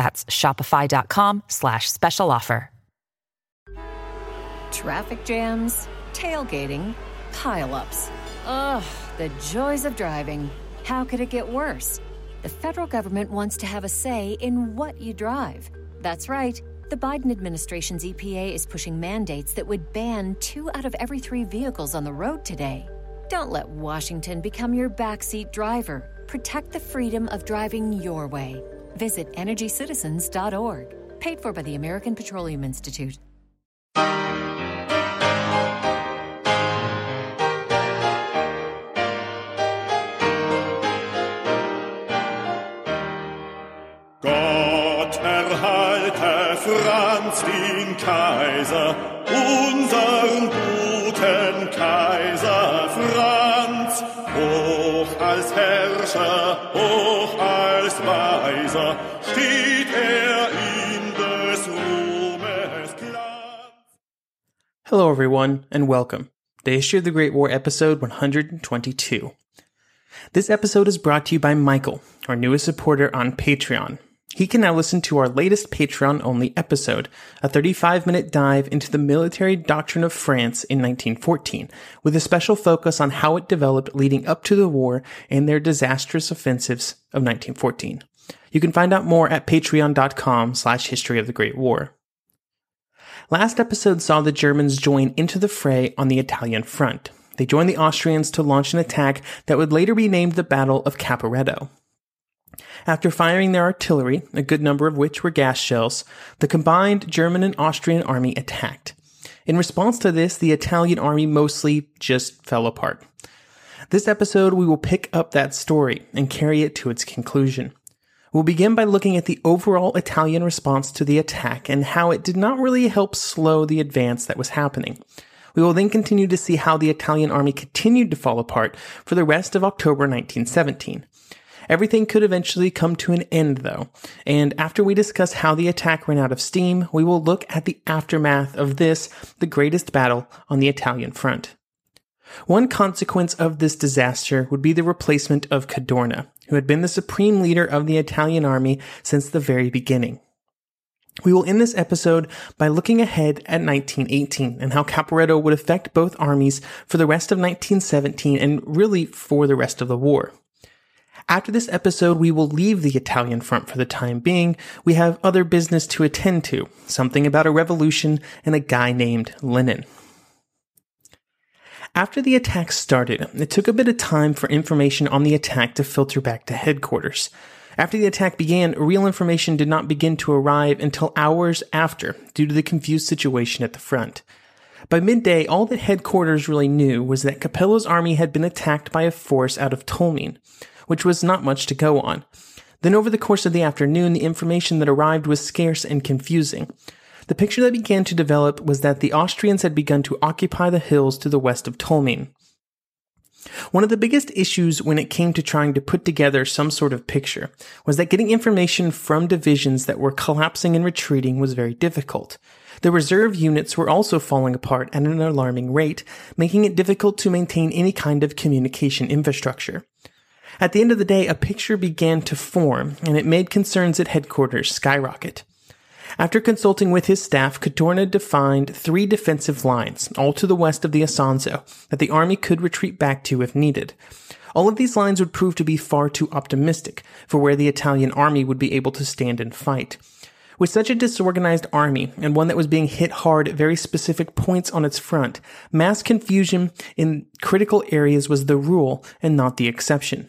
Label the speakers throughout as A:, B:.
A: That's shopify.com slash special offer.
B: Traffic jams, tailgating, pileups. Ugh, the joys of driving. How could it get worse? The federal government wants to have a say in what you drive. That's right. The Biden administration's EPA is pushing mandates that would ban two out of every three vehicles on the road today. Don't let Washington become your backseat driver. Protect the freedom of driving your way. Visit EnergyCitizens.org. Paid for by the American Petroleum Institute.
C: Gott erhalte Franz den Kaiser, unseren guten Kaiser Franz, hoch als Herrscher, hoch als Weiser, steht er in des Ruhmes.
D: Hello, everyone, and welcome. The History of the Great War episode 122. This episode is brought to you by Michael, our newest supporter on Patreon. He can now listen to our latest Patreon only episode, a 35 minute dive into the military doctrine of France in 1914, with a special focus on how it developed leading up to the war and their disastrous offensives of 1914. You can find out more at patreon.com slash history of the Great War. Last episode saw the Germans join into the fray on the Italian front. They joined the Austrians to launch an attack that would later be named the Battle of Caporetto. After firing their artillery, a good number of which were gas shells, the combined German and Austrian army attacked. In response to this, the Italian army mostly just fell apart. This episode, we will pick up that story and carry it to its conclusion. We'll begin by looking at the overall Italian response to the attack and how it did not really help slow the advance that was happening. We will then continue to see how the Italian army continued to fall apart for the rest of October 1917. Everything could eventually come to an end though, and after we discuss how the attack ran out of steam, we will look at the aftermath of this, the greatest battle on the Italian front. One consequence of this disaster would be the replacement of Cadorna, who had been the supreme leader of the Italian army since the very beginning. We will end this episode by looking ahead at 1918 and how Caporetto would affect both armies for the rest of 1917 and really for the rest of the war. After this episode, we will leave the Italian front for the time being. We have other business to attend to, something about a revolution and a guy named Lenin. After the attack started, it took a bit of time for information on the attack to filter back to headquarters. After the attack began, real information did not begin to arrive until hours after, due to the confused situation at the front. By midday, all that headquarters really knew was that Capello's army had been attacked by a force out of Tolmin, which was not much to go on. Then over the course of the afternoon, the information that arrived was scarce and confusing. The picture that began to develop was that the Austrians had begun to occupy the hills to the west of Tolmin. One of the biggest issues when it came to trying to put together some sort of picture was that getting information from divisions that were collapsing and retreating was very difficult. The reserve units were also falling apart at an alarming rate, making it difficult to maintain any kind of communication infrastructure. At the end of the day, a picture began to form, and it made concerns at headquarters skyrocket. After consulting with his staff, Cadorna defined three defensive lines, all to the west of the Isonzo, that the army could retreat back to if needed. All of these lines would prove to be far too optimistic for where the Italian army would be able to stand and fight. With such a disorganized army, and one that was being hit hard at very specific points on its front, mass confusion in critical areas was the rule and not the exception.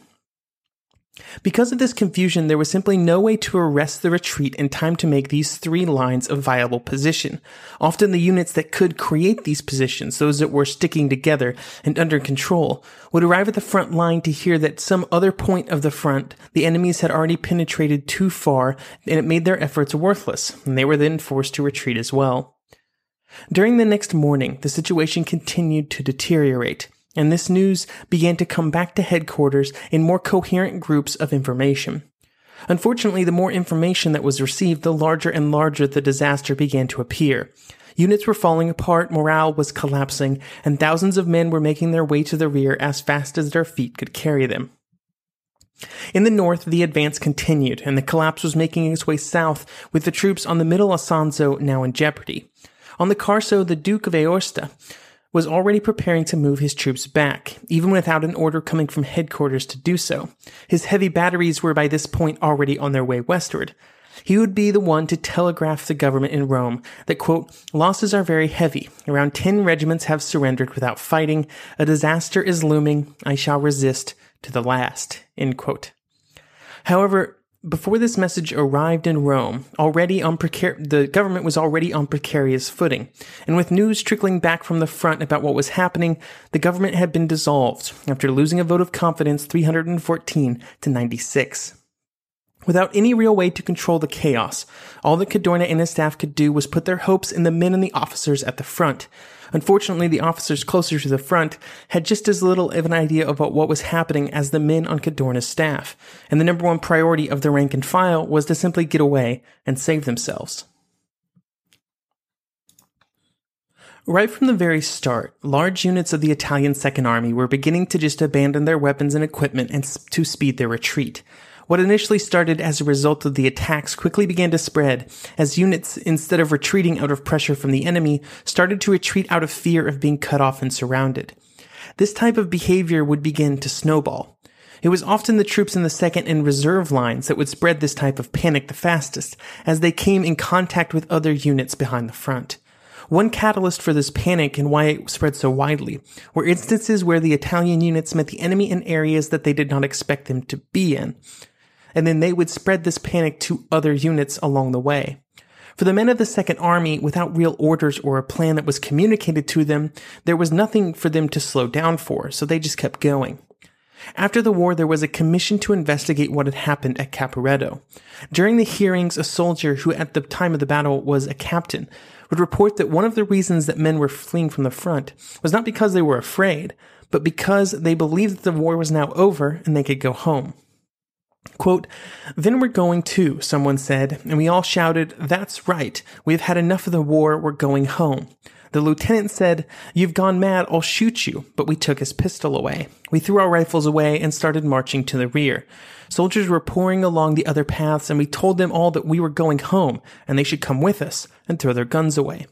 D: Because of this confusion, there was simply no way to arrest the retreat in time to make these three lines a viable position. Often the units that could create these positions, those that were sticking together and under control, would arrive at the front line to hear that some other point of the front, the enemies had already penetrated too far and it made their efforts worthless, and they were then forced to retreat as well. During the next morning, the situation continued to deteriorate and this news began to come back to headquarters in more coherent groups of information. Unfortunately, the more information that was received, the larger and larger the disaster began to appear. Units were falling apart, morale was collapsing, and thousands of men were making their way to the rear as fast as their feet could carry them. In the north, the advance continued, and the collapse was making its way south, with the troops on the middle Isonzo now in jeopardy. On the Carso, the Duke of Aosta was already preparing to move his troops back, even without an order coming from headquarters to do so. His heavy batteries were by this point already on their way westward. He would be the one to telegraph the government in Rome that, quote, losses are very heavy. Around 10 regiments have surrendered without fighting. A disaster is looming. I shall resist to the last, end quote. However, before this message arrived in Rome, already on precar- the government was already on precarious footing, and with news trickling back from the front about what was happening, the government had been dissolved after losing a vote of confidence 314 to 96. Without any real way to control the chaos, all that Cadorna and his staff could do was put their hopes in the men and the officers at the front, Unfortunately, the officers closer to the front had just as little of an idea about what was happening as the men on Cadorna's staff, and the number one priority of the rank and file was to simply get away and save themselves. Right from the very start, large units of the Italian Second Army were beginning to just abandon their weapons and equipment and to speed their retreat. What initially started as a result of the attacks quickly began to spread as units, instead of retreating out of pressure from the enemy, started to retreat out of fear of being cut off and surrounded. This type of behavior would begin to snowball. It was often the troops in the second and reserve lines that would spread this type of panic the fastest, as they came in contact with other units behind the front. One catalyst for this panic and why it spread so widely were instances where the Italian units met the enemy in areas that they did not expect them to be in and then they would spread this panic to other units along the way. For the men of the Second Army, without real orders or a plan that was communicated to them, there was nothing for them to slow down for, so they just kept going. After the war, there was a commission to investigate what had happened at Caporetto. During the hearings, a soldier who at the time of the battle was a captain would report that one of the reasons that men were fleeing from the front was not because they were afraid, but because they believed that the war was now over and they could go home. Quote, Then we're going too, someone said, and we all shouted, That's right. We've had enough of the war. We're going home. The lieutenant said, You've gone mad. I'll shoot you. But we took his pistol away. We threw our rifles away and started marching to the rear. Soldiers were pouring along the other paths, and we told them all that we were going home and they should come with us and throw their guns away.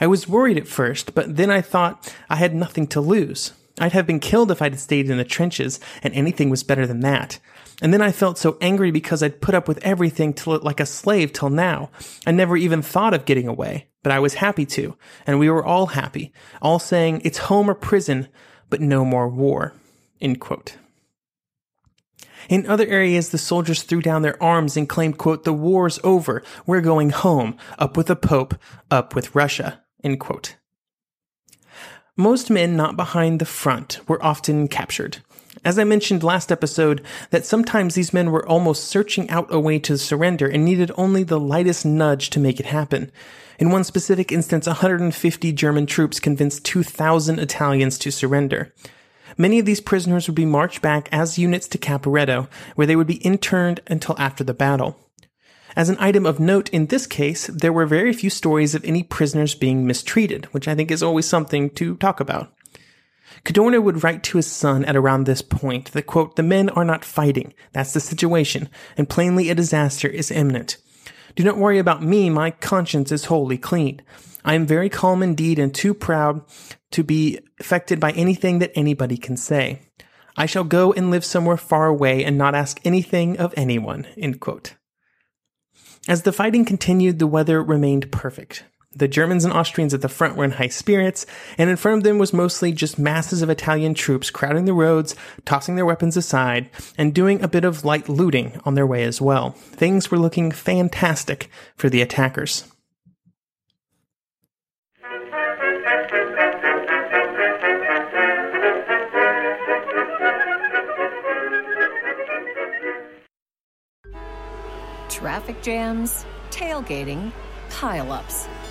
D: I was worried at first, but then I thought I had nothing to lose. I'd have been killed if I'd stayed in the trenches, and anything was better than that. And then I felt so angry because I'd put up with everything till like a slave till now. I never even thought of getting away, but I was happy to, and we were all happy, all saying it's home or prison, but no more war. End quote. In other areas, the soldiers threw down their arms and claimed, quote, the war's over. We're going home. Up with the Pope. Up with Russia. End quote. Most men not behind the front were often captured. As I mentioned last episode, that sometimes these men were almost searching out a way to surrender and needed only the lightest nudge to make it happen. In one specific instance, 150 German troops convinced 2,000 Italians to surrender. Many of these prisoners would be marched back as units to Caporetto, where they would be interned until after the battle. As an item of note in this case, there were very few stories of any prisoners being mistreated, which I think is always something to talk about. Cadorna would write to his son at around this point that, quote, the men are not fighting. That's the situation, and plainly a disaster is imminent. Do not worry about me. My conscience is wholly clean. I am very calm indeed and too proud to be affected by anything that anybody can say. I shall go and live somewhere far away and not ask anything of anyone. As the fighting continued, the weather remained perfect. The Germans and Austrians at the front were in high spirits, and in front of them was mostly just masses of Italian troops crowding the roads, tossing their weapons aside, and doing a bit of light looting on their way as well. Things were looking fantastic for the attackers.
B: Traffic jams, tailgating, pileups.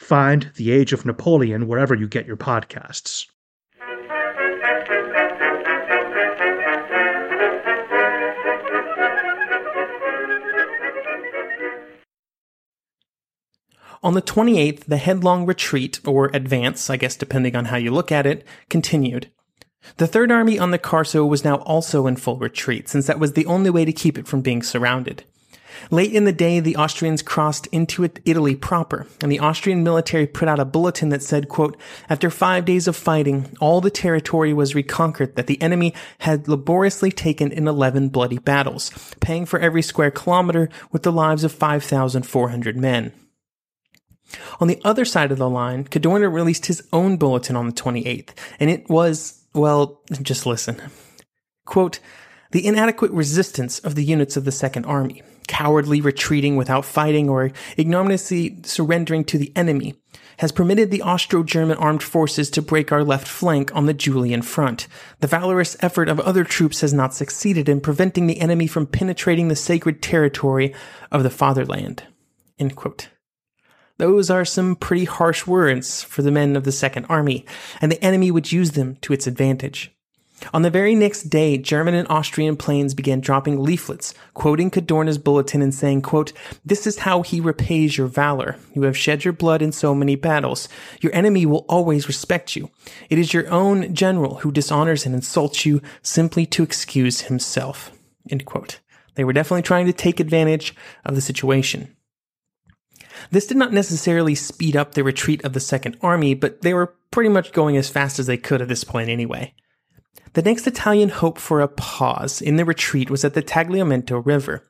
E: Find The Age of Napoleon wherever you get your podcasts.
D: On the 28th, the headlong retreat, or advance, I guess depending on how you look at it, continued. The Third Army on the Carso was now also in full retreat, since that was the only way to keep it from being surrounded. Late in the day, the Austrians crossed into Italy proper, and the Austrian military put out a bulletin that said, quote, After five days of fighting, all the territory was reconquered that the enemy had laboriously taken in 11 bloody battles, paying for every square kilometer with the lives of 5,400 men. On the other side of the line, Cadorna released his own bulletin on the 28th, and it was, well, just listen. Quote, the inadequate resistance of the units of the Second Army, cowardly retreating without fighting or ignominiously surrendering to the enemy, has permitted the Austro-German armed forces to break our left flank on the Julian front. The valorous effort of other troops has not succeeded in preventing the enemy from penetrating the sacred territory of the fatherland. Those are some pretty harsh words for the men of the Second Army, and the enemy would use them to its advantage. On the very next day, German and Austrian planes began dropping leaflets, quoting Cadorna's bulletin and saying, quote, This is how he repays your valor. You have shed your blood in so many battles. Your enemy will always respect you. It is your own general who dishonors and insults you simply to excuse himself. End quote. They were definitely trying to take advantage of the situation. This did not necessarily speed up the retreat of the Second Army, but they were pretty much going as fast as they could at this point anyway. The next Italian hope for a pause in the retreat was at the Tagliamento River.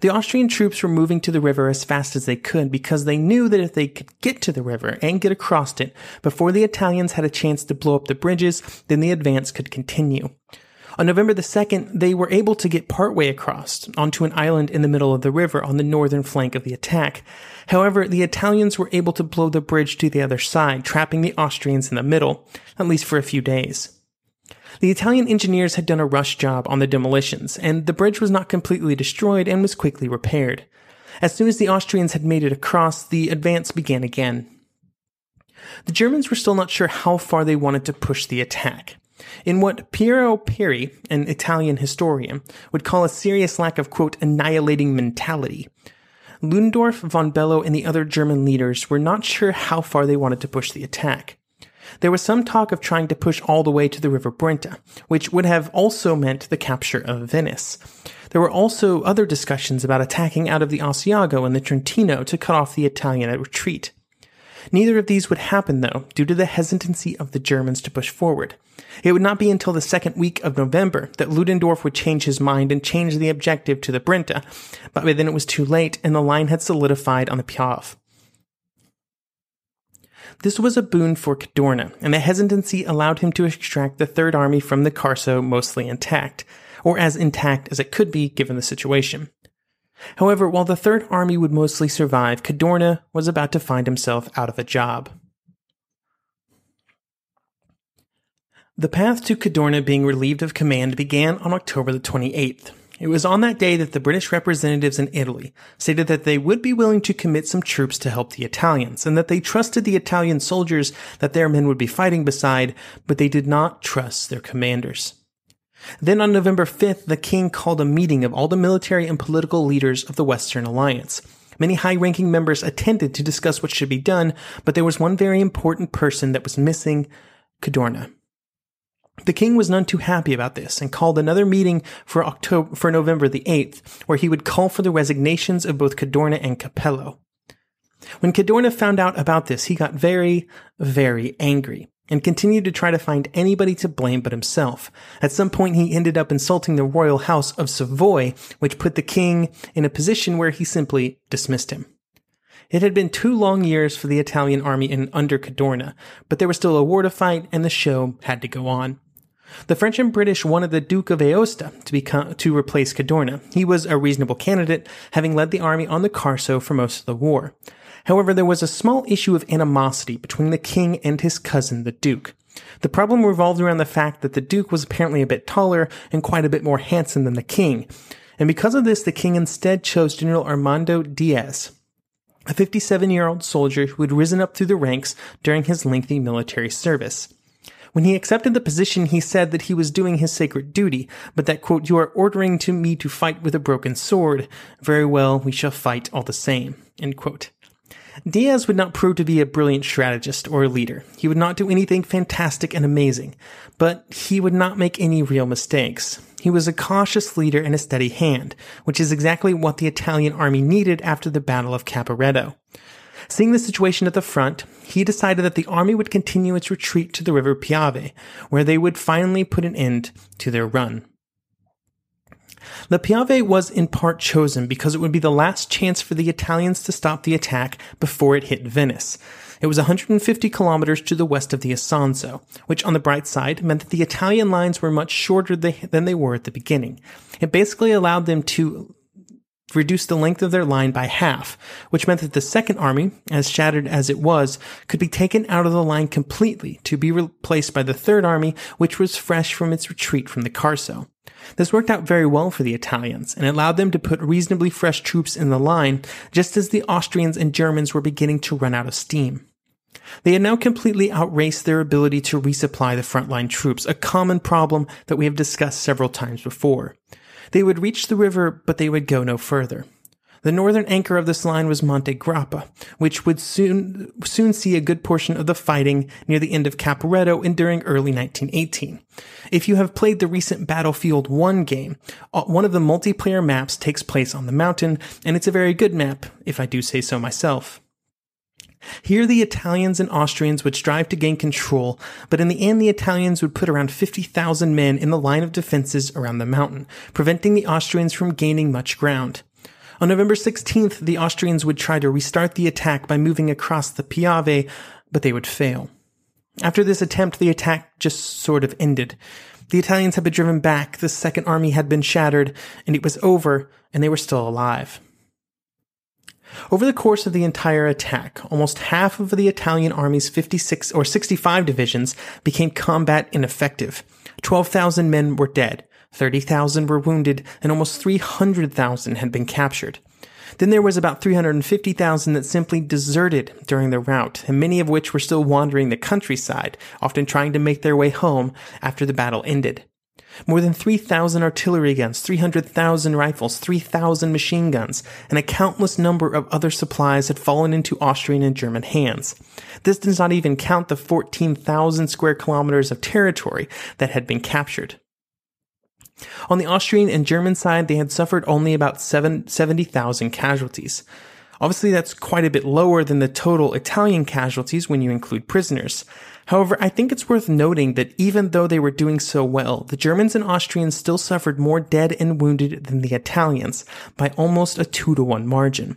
D: The Austrian troops were moving to the river as fast as they could because they knew that if they could get to the river and get across it before the Italians had a chance to blow up the bridges, then the advance could continue. On November the 2nd, they were able to get partway across onto an island in the middle of the river on the northern flank of the attack. However, the Italians were able to blow the bridge to the other side, trapping the Austrians in the middle, at least for a few days. The Italian engineers had done a rush job on the demolitions, and the bridge was not completely destroyed and was quickly repaired. As soon as the Austrians had made it across, the advance began again. The Germans were still not sure how far they wanted to push the attack. In what Piero Pieri, an Italian historian, would call a serious lack of, quote, annihilating mentality, Ludendorff, von Below, and the other German leaders were not sure how far they wanted to push the attack. There was some talk of trying to push all the way to the River Brenta, which would have also meant the capture of Venice. There were also other discussions about attacking out of the Asiago and the Trentino to cut off the Italian retreat. Neither of these would happen, though, due to the hesitancy of the Germans to push forward. It would not be until the second week of November that Ludendorff would change his mind and change the objective to the Brenta, but by then it was too late and the line had solidified on the Piave. This was a boon for Cadorna, and the hesitancy allowed him to extract the Third Army from the Carso mostly intact, or as intact as it could be given the situation. However, while the Third Army would mostly survive, Cadorna was about to find himself out of a job. The path to Cadorna being relieved of command began on October the 28th. It was on that day that the British representatives in Italy stated that they would be willing to commit some troops to help the Italians, and that they trusted the Italian soldiers that their men would be fighting beside, but they did not trust their commanders. Then on November 5th, the king called a meeting of all the military and political leaders of the Western Alliance. Many high ranking members attended to discuss what should be done, but there was one very important person that was missing Cadorna. The king was none too happy about this and called another meeting for October, for November the 8th, where he would call for the resignations of both Cadorna and Capello. When Cadorna found out about this, he got very, very angry and continued to try to find anybody to blame but himself. At some point, he ended up insulting the royal house of Savoy, which put the king in a position where he simply dismissed him. It had been two long years for the Italian army in under Cadorna, but there was still a war to fight and the show had to go on. The French and British wanted the Duke of Aosta to become, to replace Cadorna. He was a reasonable candidate, having led the army on the Carso for most of the war. However, there was a small issue of animosity between the king and his cousin, the Duke. The problem revolved around the fact that the Duke was apparently a bit taller and quite a bit more handsome than the king. And because of this, the king instead chose General Armando Diaz, a 57 year old soldier who had risen up through the ranks during his lengthy military service. When he accepted the position, he said that he was doing his sacred duty, but that, quote, you are ordering to me to fight with a broken sword. Very well, we shall fight all the same, end quote. Diaz would not prove to be a brilliant strategist or a leader. He would not do anything fantastic and amazing, but he would not make any real mistakes. He was a cautious leader and a steady hand, which is exactly what the Italian army needed after the Battle of Caporetto. Seeing the situation at the front, he decided that the army would continue its retreat to the river Piave, where they would finally put an end to their run. La Piave was in part chosen because it would be the last chance for the Italians to stop the attack before it hit Venice. It was 150 kilometers to the west of the Isonzo, which on the bright side meant that the Italian lines were much shorter than they were at the beginning. It basically allowed them to reduce the length of their line by half, which meant that the second army, as shattered as it was, could be taken out of the line completely to be replaced by the third army, which was fresh from its retreat from the Carso. This worked out very well for the Italians and allowed them to put reasonably fresh troops in the line just as the Austrians and Germans were beginning to run out of steam. They had now completely outraced their ability to resupply the frontline troops, a common problem that we have discussed several times before. They would reach the river, but they would go no further. The northern anchor of this line was Monte Grappa, which would soon, soon see a good portion of the fighting near the end of Caporetto and during early 1918. If you have played the recent Battlefield 1 game, uh, one of the multiplayer maps takes place on the mountain, and it's a very good map, if I do say so myself. Here the Italians and Austrians would strive to gain control, but in the end the Italians would put around 50,000 men in the line of defenses around the mountain, preventing the Austrians from gaining much ground. On November 16th, the Austrians would try to restart the attack by moving across the Piave, but they would fail. After this attempt, the attack just sort of ended. The Italians had been driven back, the Second Army had been shattered, and it was over, and they were still alive. Over the course of the entire attack, almost half of the Italian army's 56 or 65 divisions became combat ineffective. 12,000 men were dead, 30,000 were wounded, and almost 300,000 had been captured. Then there was about 350,000 that simply deserted during the rout, and many of which were still wandering the countryside, often trying to make their way home after the battle ended. More than 3,000 artillery guns, 300,000 rifles, 3,000 machine guns, and a countless number of other supplies had fallen into Austrian and German hands. This does not even count the 14,000 square kilometers of territory that had been captured. On the Austrian and German side, they had suffered only about 70,000 casualties. Obviously, that's quite a bit lower than the total Italian casualties when you include prisoners. However, I think it's worth noting that even though they were doing so well, the Germans and Austrians still suffered more dead and wounded than the Italians by almost a two to one margin.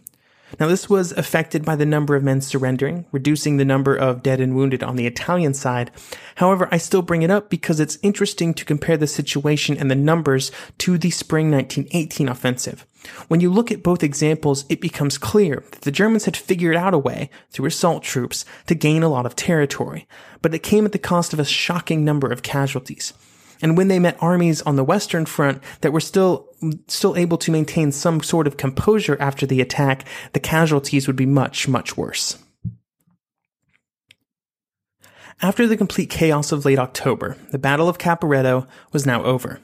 D: Now, this was affected by the number of men surrendering, reducing the number of dead and wounded on the Italian side. However, I still bring it up because it's interesting to compare the situation and the numbers to the spring 1918 offensive. When you look at both examples, it becomes clear that the Germans had figured out a way, through assault troops, to gain a lot of territory, but it came at the cost of a shocking number of casualties. And when they met armies on the Western Front that were still, still able to maintain some sort of composure after the attack, the casualties would be much, much worse. After the complete chaos of late October, the Battle of Caporetto was now over.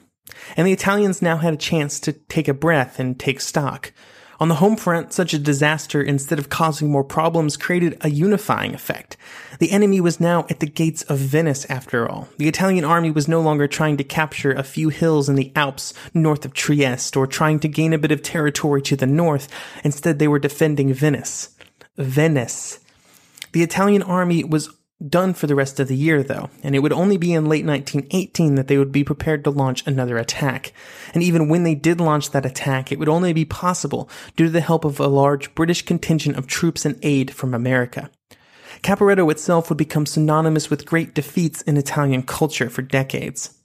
D: And the Italians now had a chance to take a breath and take stock. On the home front, such a disaster, instead of causing more problems, created a unifying effect. The enemy was now at the gates of Venice, after all. The Italian army was no longer trying to capture a few hills in the Alps north of Trieste or trying to gain a bit of territory to the north. Instead, they were defending Venice. Venice. The Italian army was done for the rest of the year, though, and it would only be in late 1918 that they would be prepared to launch another attack. And even when they did launch that attack, it would only be possible due to the help of a large British contingent of troops and aid from America. Caporetto itself would become synonymous with great defeats in Italian culture for decades.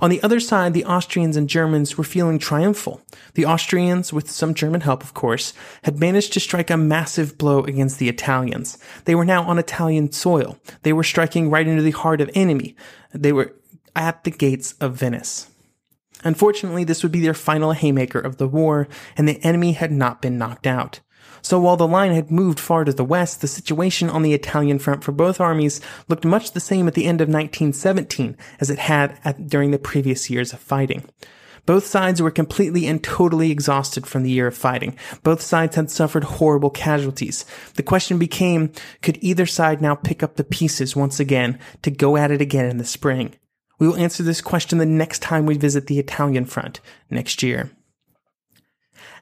D: On the other side, the Austrians and Germans were feeling triumphal. The Austrians, with some German help of course, had managed to strike a massive blow against the Italians. They were now on Italian soil. They were striking right into the heart of enemy. They were at the gates of Venice. Unfortunately, this would be their final haymaker of the war, and the enemy had not been knocked out. So while the line had moved far to the west, the situation on the Italian front for both armies looked much the same at the end of 1917 as it had at, during the previous years of fighting. Both sides were completely and totally exhausted from the year of fighting. Both sides had suffered horrible casualties. The question became, could either side now pick up the pieces once again to go at it again in the spring? We will answer this question the next time we visit the Italian front next year.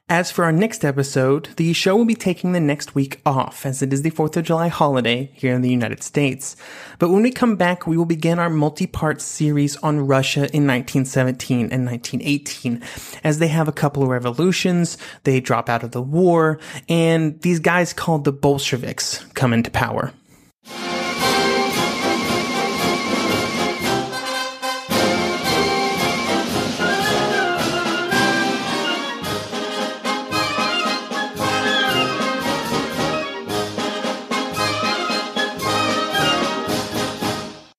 D: As for our next episode, the show will be taking the next week off, as it is the 4th of July holiday here in the United States. But when we come back, we will begin our multi-part series on Russia in 1917 and 1918, as they have a couple of revolutions, they drop out of the war, and these guys called the Bolsheviks come into power.